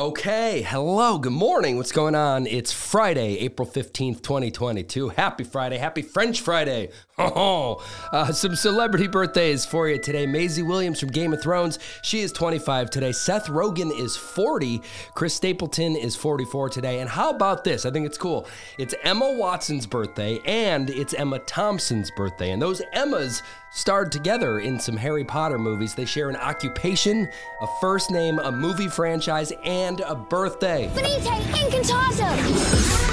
Okay, hello, good morning. What's going on? It's Friday, April 15th, 2022. Happy Friday, happy French Friday. Oh, uh, some celebrity birthdays for you today. Maisie Williams from Game of Thrones, she is 25 today. Seth Rogen is 40. Chris Stapleton is 44 today. And how about this? I think it's cool. It's Emma Watson's birthday and it's Emma Thompson's birthday. And those Emmas starred together in some Harry Potter movies. They share an occupation, a first name, a movie franchise, and a birthday. Finite incantato!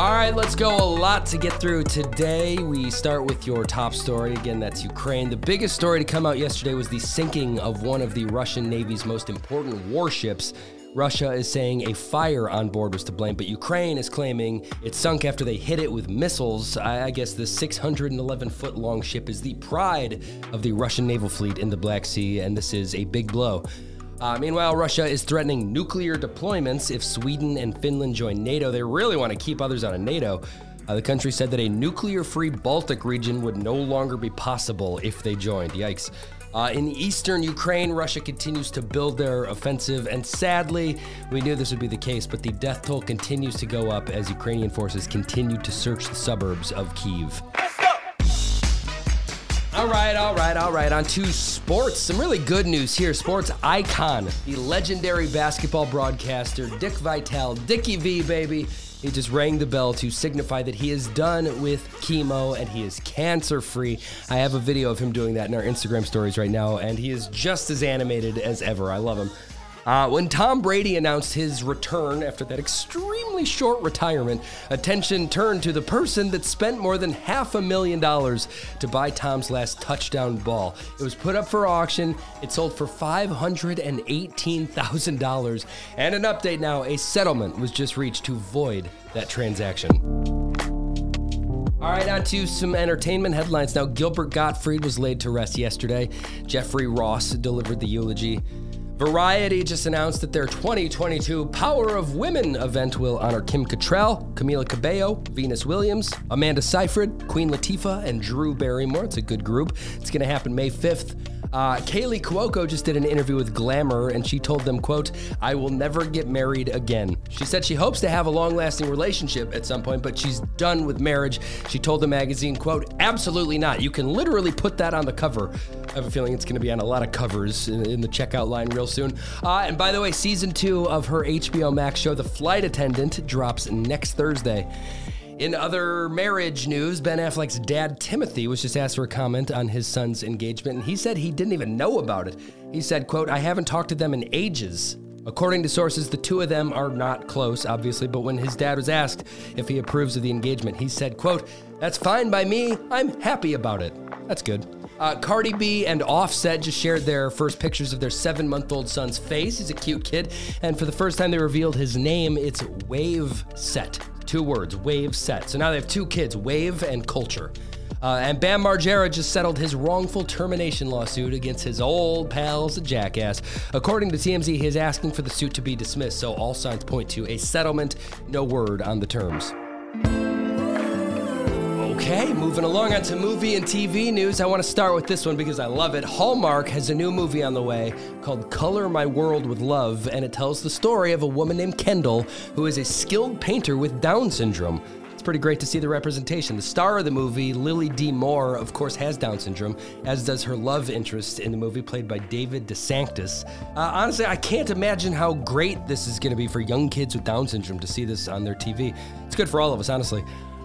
All right, let's go. A lot to get through today. We start with your top story. Again, that's Ukraine. The biggest story to come out yesterday was the sinking of one of the Russian Navy's most important warships. Russia is saying a fire on board was to blame, but Ukraine is claiming it sunk after they hit it with missiles. I, guess the 611 foot long ship is the pride of the Russian naval fleet in the Black Sea, and this is a big blow. Uh, meanwhile, Russia is threatening nuclear deployments if Sweden and Finland join NATO. They really want to keep others out of NATO. Uh, the country said that a nuclear free Baltic region would no longer be possible if they joined. Yikes. Uh, in eastern Ukraine, Russia continues to build their offensive, and sadly, we knew this would be the case, but the death toll continues to go up as Ukrainian forces continue to search the suburbs of Kiev. All right, all right, all right. On to sports. Some really good news here. Sports icon, the legendary basketball broadcaster Dick Vitale, Dickie V, baby. He just rang the bell to signify that he is done with chemo and he is cancer free. I have a video of him doing that in our Instagram stories right now, and he is just as animated as ever. I love him. Uh, when Tom Brady announced his return after that extremely short retirement, attention turned to the person that spent more than half a million dollars to buy Tom's last touchdown ball. It was put up for auction. It sold for $518,000. And an update now a settlement was just reached to void that transaction. All right, on to some entertainment headlines. Now, Gilbert Gottfried was laid to rest yesterday. Jeffrey Ross delivered the eulogy. Variety just announced that their 2022 Power of Women event will honor Kim Cattrall, Camila Cabello, Venus Williams, Amanda Seyfried, Queen Latifah, and Drew Barrymore. It's a good group. It's going to happen May 5th. Uh, Kaley Cuoco just did an interview with Glamour, and she told them, "quote I will never get married again." She said she hopes to have a long-lasting relationship at some point, but she's done with marriage. She told the magazine, "quote Absolutely not. You can literally put that on the cover." I have a feeling it's going to be on a lot of covers in, in the checkout line real soon. Uh, and by the way, season two of her HBO Max show, The Flight Attendant, drops next Thursday. In other marriage news, Ben Affleck's dad, Timothy, was just asked for a comment on his son's engagement, and he said he didn't even know about it. He said, quote, I haven't talked to them in ages. According to sources, the two of them are not close, obviously, but when his dad was asked if he approves of the engagement, he said, quote, That's fine by me. I'm happy about it. That's good. Uh, Cardi B and Offset just shared their first pictures of their seven month old son's face. He's a cute kid. And for the first time, they revealed his name. It's Wave Set. Two words, Wave Set. So now they have two kids, Wave and Culture. Uh, and Bam Margera just settled his wrongful termination lawsuit against his old pals, the Jackass. According to TMZ, he is asking for the suit to be dismissed, so all signs point to a settlement. No word on the terms. Okay, moving along onto movie and TV news. I want to start with this one because I love it. Hallmark has a new movie on the way called Color My World with Love, and it tells the story of a woman named Kendall who is a skilled painter with Down syndrome. It's pretty great to see the representation. The star of the movie, Lily D. Moore, of course, has Down syndrome, as does her love interest in the movie, played by David DeSanctis. Uh, honestly, I can't imagine how great this is going to be for young kids with Down syndrome to see this on their TV. It's good for all of us, honestly.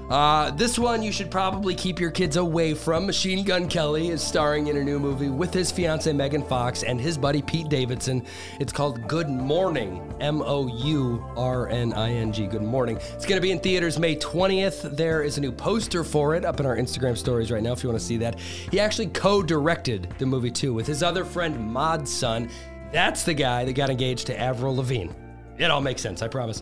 Uh, this one you should probably keep your kids away from. Machine Gun Kelly is starring in a new movie with his fiancee Megan Fox and his buddy Pete Davidson. It's called Good Morning, M O U R N I N G. Good Morning. It's going to be in theaters May 20th. There is a new poster for it up in our Instagram stories right now if you want to see that. He actually co directed the movie too with his other friend Mod Sun. That's the guy that got engaged to Avril Lavigne. It all makes sense, I promise.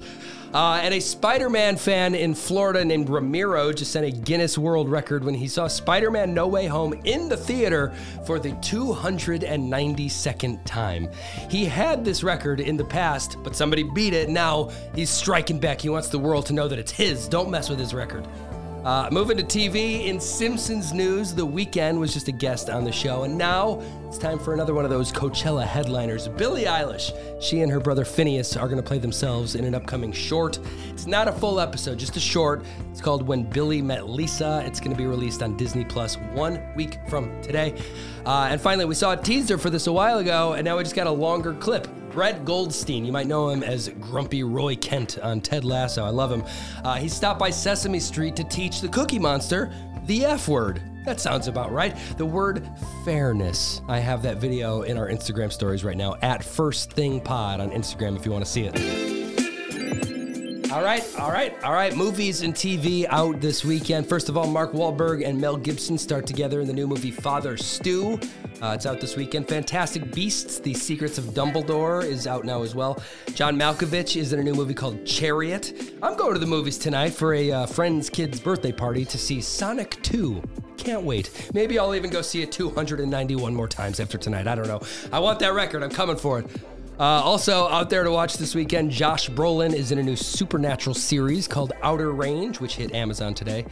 Uh, and a Spider Man fan in Florida named Ramiro just set a Guinness World Record when he saw Spider Man No Way Home in the theater for the 292nd time. He had this record in the past, but somebody beat it. Now he's striking back. He wants the world to know that it's his. Don't mess with his record. Uh, moving to TV, in Simpsons news, The Weeknd was just a guest on the show, and now it's time for another one of those Coachella headliners. Billie Eilish. She and her brother Finneas are going to play themselves in an upcoming short. It's not a full episode, just a short. It's called When Billie Met Lisa. It's going to be released on Disney Plus one week from today. Uh, and finally, we saw a teaser for this a while ago, and now we just got a longer clip. Brett Goldstein, you might know him as Grumpy Roy Kent on Ted Lasso. I love him. Uh, he stopped by Sesame Street to teach the Cookie Monster the F word. That sounds about right. The word fairness. I have that video in our Instagram stories right now at First Thing Pod on Instagram if you want to see it. All right, all right, all right. Movies and TV out this weekend. First of all, Mark Wahlberg and Mel Gibson start together in the new movie Father Stu. Uh, it's out this weekend. Fantastic Beasts: The Secrets of Dumbledore is out now as well. John Malkovich is in a new movie called Chariot. I'm going to the movies tonight for a uh, friend's kid's birthday party to see Sonic 2. Can't wait. Maybe I'll even go see it 291 more times after tonight. I don't know. I want that record. I'm coming for it. Uh, also, out there to watch this weekend, Josh Brolin is in a new supernatural series called Outer Range, which hit Amazon today.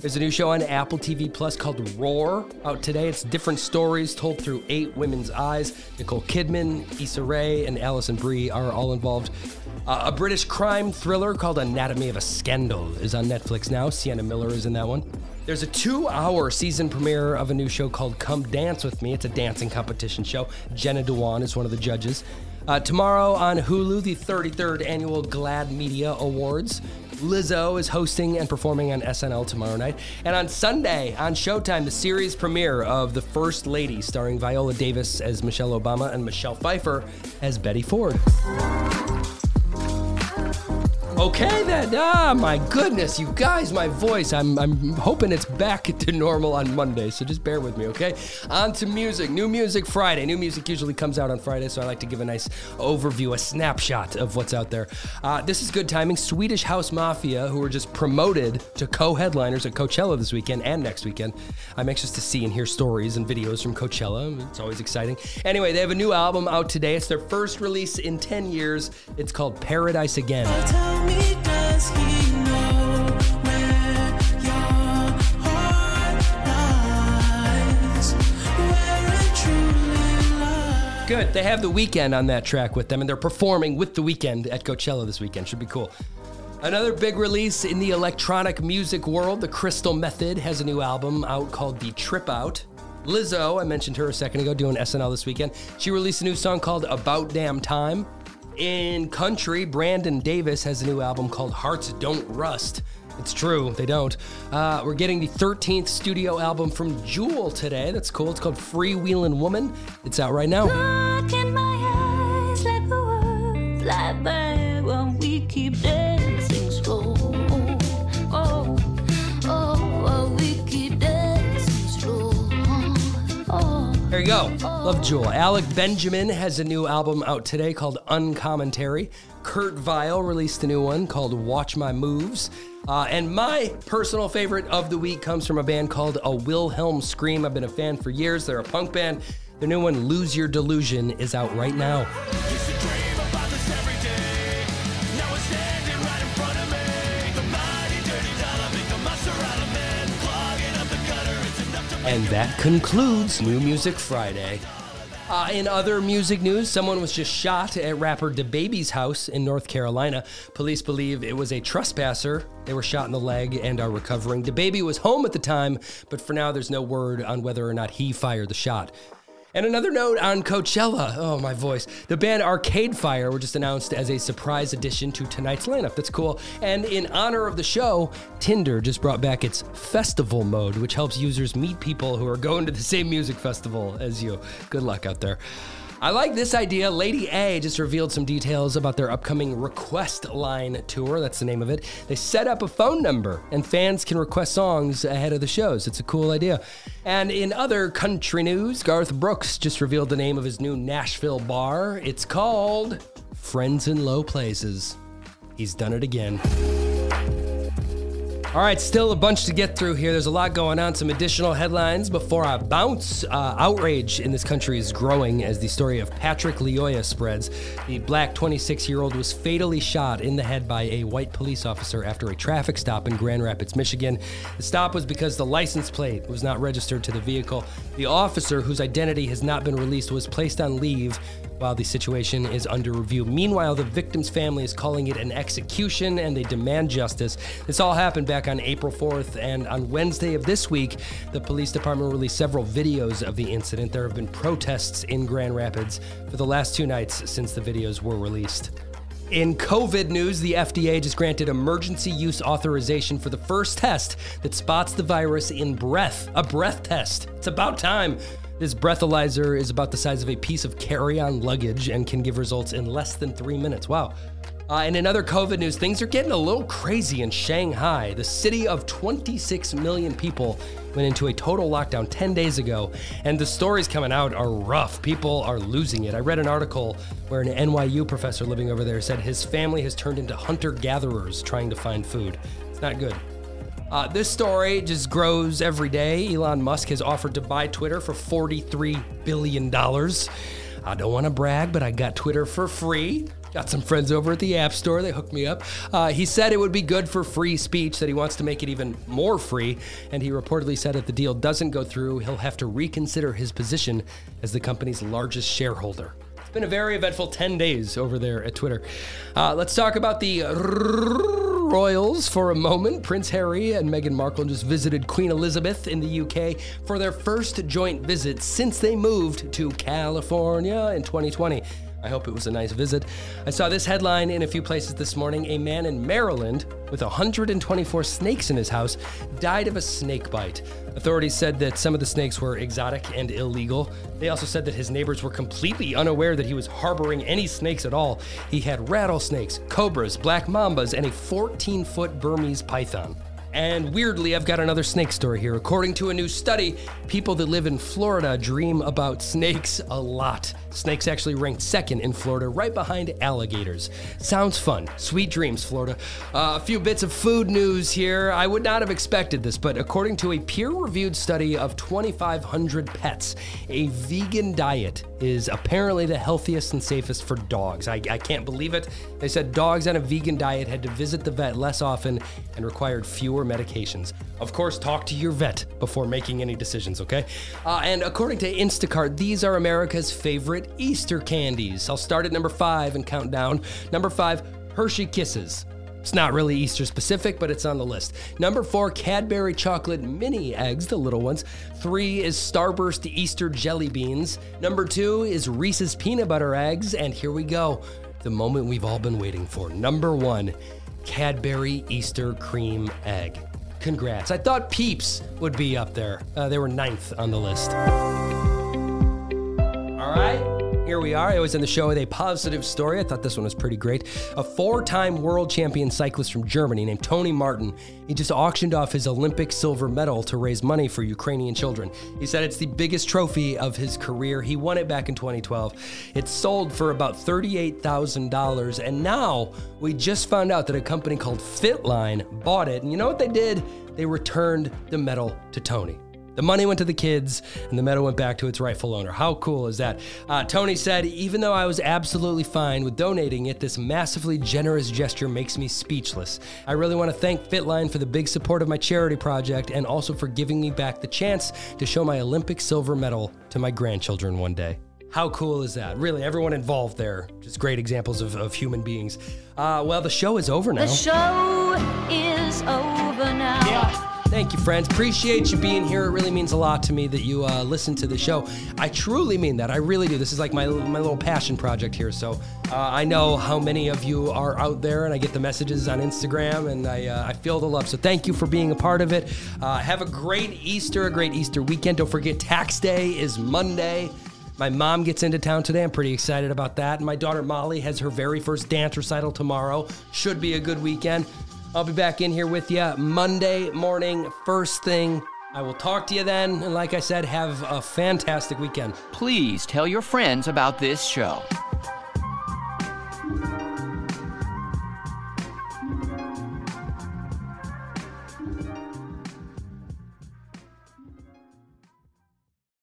There's a new show on Apple TV Plus called Roar out today. It's different stories told through eight women's eyes. Nicole Kidman, Issa Rae, and Alison Brie are all involved. Uh, a British crime thriller called Anatomy of a Scandal is on Netflix now. Sienna Miller is in that one. There's a two hour season premiere of a new show called Come Dance With Me. It's a dancing competition show. Jenna Dewan is one of the judges. Uh, tomorrow on Hulu, the 33rd annual GLAAD Media Awards. Lizzo is hosting and performing on SNL tomorrow night. And on Sunday on Showtime, the series premiere of The First Lady, starring Viola Davis as Michelle Obama and Michelle Pfeiffer as Betty Ford. Okay then. Ah, my goodness, you guys, my voice. I'm I'm hoping it's back to normal on Monday, so just bear with me, okay? On to music. New music Friday. New music usually comes out on Friday, so I like to give a nice overview, a snapshot of what's out there. Uh, this is good timing. Swedish House Mafia, who were just promoted to co-headliners at Coachella this weekend and next weekend. I'm anxious to see and hear stories and videos from Coachella. It's always exciting. Anyway, they have a new album out today. It's their first release in 10 years. It's called Paradise Again. Good. They have the Weeknd on that track with them, and they're performing with the Weeknd at Coachella this weekend. Should be cool. Another big release in the electronic music world, the Crystal Method has a new album out called The Trip Out. Lizzo, I mentioned her a second ago, doing SNL this weekend. She released a new song called About Damn Time. In country, Brandon Davis has a new album called Hearts Don't Rust. It's true, they don't. Uh, we're getting the 13th studio album from Jewel today. That's cool. It's called Freewheelin' Woman. It's out right now. Look in my eyes, let the world fly by we keep There you go. Love Jewel. Alec Benjamin has a new album out today called Uncommentary. Kurt Vile released a new one called Watch My Moves. Uh, and my personal favorite of the week comes from a band called A Wilhelm Scream. I've been a fan for years. They're a punk band. Their new one, Lose Your Delusion, is out right now. And that concludes New Music Friday. Uh, in other music news, someone was just shot at rapper DaBaby's house in North Carolina. Police believe it was a trespasser. They were shot in the leg and are recovering. DaBaby was home at the time, but for now, there's no word on whether or not he fired the shot. And another note on Coachella. Oh, my voice. The band Arcade Fire were just announced as a surprise addition to tonight's lineup. That's cool. And in honor of the show, Tinder just brought back its festival mode, which helps users meet people who are going to the same music festival as you. Good luck out there. I like this idea. Lady A just revealed some details about their upcoming Request Line tour. That's the name of it. They set up a phone number, and fans can request songs ahead of the shows. It's a cool idea. And in other country news, Garth Brooks just revealed the name of his new Nashville bar. It's called Friends in Low Places. He's done it again. All right, still a bunch to get through here. There's a lot going on. Some additional headlines before I bounce. Uh, outrage in this country is growing as the story of Patrick Lyoya spreads. The black 26 year old was fatally shot in the head by a white police officer after a traffic stop in Grand Rapids, Michigan. The stop was because the license plate was not registered to the vehicle. The officer, whose identity has not been released, was placed on leave while the situation is under review. Meanwhile, the victim's family is calling it an execution and they demand justice. This all happened back on April 4th, and on Wednesday of this week, the police department released several videos of the incident. There have been protests in Grand Rapids for the last two nights since the videos were released. In COVID news, the FDA just granted emergency use authorization for the first test that spots the virus in breath. A breath test. It's about time. This breathalyzer is about the size of a piece of carry on luggage and can give results in less than three minutes. Wow. Uh, and in other COVID news, things are getting a little crazy in Shanghai. The city of 26 million people went into a total lockdown 10 days ago, and the stories coming out are rough. People are losing it. I read an article where an NYU professor living over there said his family has turned into hunter gatherers trying to find food. It's not good. Uh, this story just grows every day. Elon Musk has offered to buy Twitter for $43 billion. I don't want to brag, but I got Twitter for free. Got some friends over at the App Store. They hooked me up. Uh, he said it would be good for free speech, that he wants to make it even more free. And he reportedly said if the deal doesn't go through, he'll have to reconsider his position as the company's largest shareholder. It's been a very eventful 10 days over there at Twitter. Uh, let's talk about the royals for a moment. Prince Harry and Meghan Markle just visited Queen Elizabeth in the UK for their first joint visit since they moved to California in 2020. I hope it was a nice visit. I saw this headline in a few places this morning. A man in Maryland with 124 snakes in his house died of a snake bite. Authorities said that some of the snakes were exotic and illegal. They also said that his neighbors were completely unaware that he was harboring any snakes at all. He had rattlesnakes, cobras, black mambas, and a 14 foot Burmese python. And weirdly, I've got another snake story here. According to a new study, people that live in Florida dream about snakes a lot. Snakes actually ranked second in Florida, right behind alligators. Sounds fun. Sweet dreams, Florida. Uh, a few bits of food news here. I would not have expected this, but according to a peer reviewed study of 2,500 pets, a vegan diet is apparently the healthiest and safest for dogs. I, I can't believe it. They said dogs on a vegan diet had to visit the vet less often and required fewer medications. Of course, talk to your vet before making any decisions, okay? Uh, and according to Instacart, these are America's favorite Easter candies. I'll start at number five and count down. Number five, Hershey Kisses. It's not really Easter specific, but it's on the list. Number four, Cadbury chocolate mini eggs, the little ones. Three is Starburst Easter jelly beans. Number two is Reese's peanut butter eggs. And here we go the moment we've all been waiting for. Number one, Cadbury Easter cream egg. Congrats. I thought Peeps would be up there. Uh, they were ninth on the list. All right. Here we are. I was in the show with a positive story. I thought this one was pretty great. A four time world champion cyclist from Germany named Tony Martin. He just auctioned off his Olympic silver medal to raise money for Ukrainian children. He said it's the biggest trophy of his career. He won it back in 2012. It sold for about $38,000. And now we just found out that a company called Fitline bought it. And you know what they did? They returned the medal to Tony. The money went to the kids, and the medal went back to its rightful owner. How cool is that? Uh, Tony said, even though I was absolutely fine with donating it, this massively generous gesture makes me speechless. I really want to thank Fitline for the big support of my charity project and also for giving me back the chance to show my Olympic silver medal to my grandchildren one day. How cool is that? Really, everyone involved there. Just great examples of, of human beings. Uh, well, the show is over now. The show is over now. Yeah. Thank you, friends. Appreciate you being here. It really means a lot to me that you uh, listen to the show. I truly mean that. I really do. This is like my my little passion project here. So uh, I know how many of you are out there, and I get the messages on Instagram, and I uh, I feel the love. So thank you for being a part of it. Uh, have a great Easter, a great Easter weekend. Don't forget, tax day is Monday. My mom gets into town today. I'm pretty excited about that. And my daughter Molly has her very first dance recital tomorrow. Should be a good weekend. I'll be back in here with you Monday morning, first thing. I will talk to you then. And like I said, have a fantastic weekend. Please tell your friends about this show.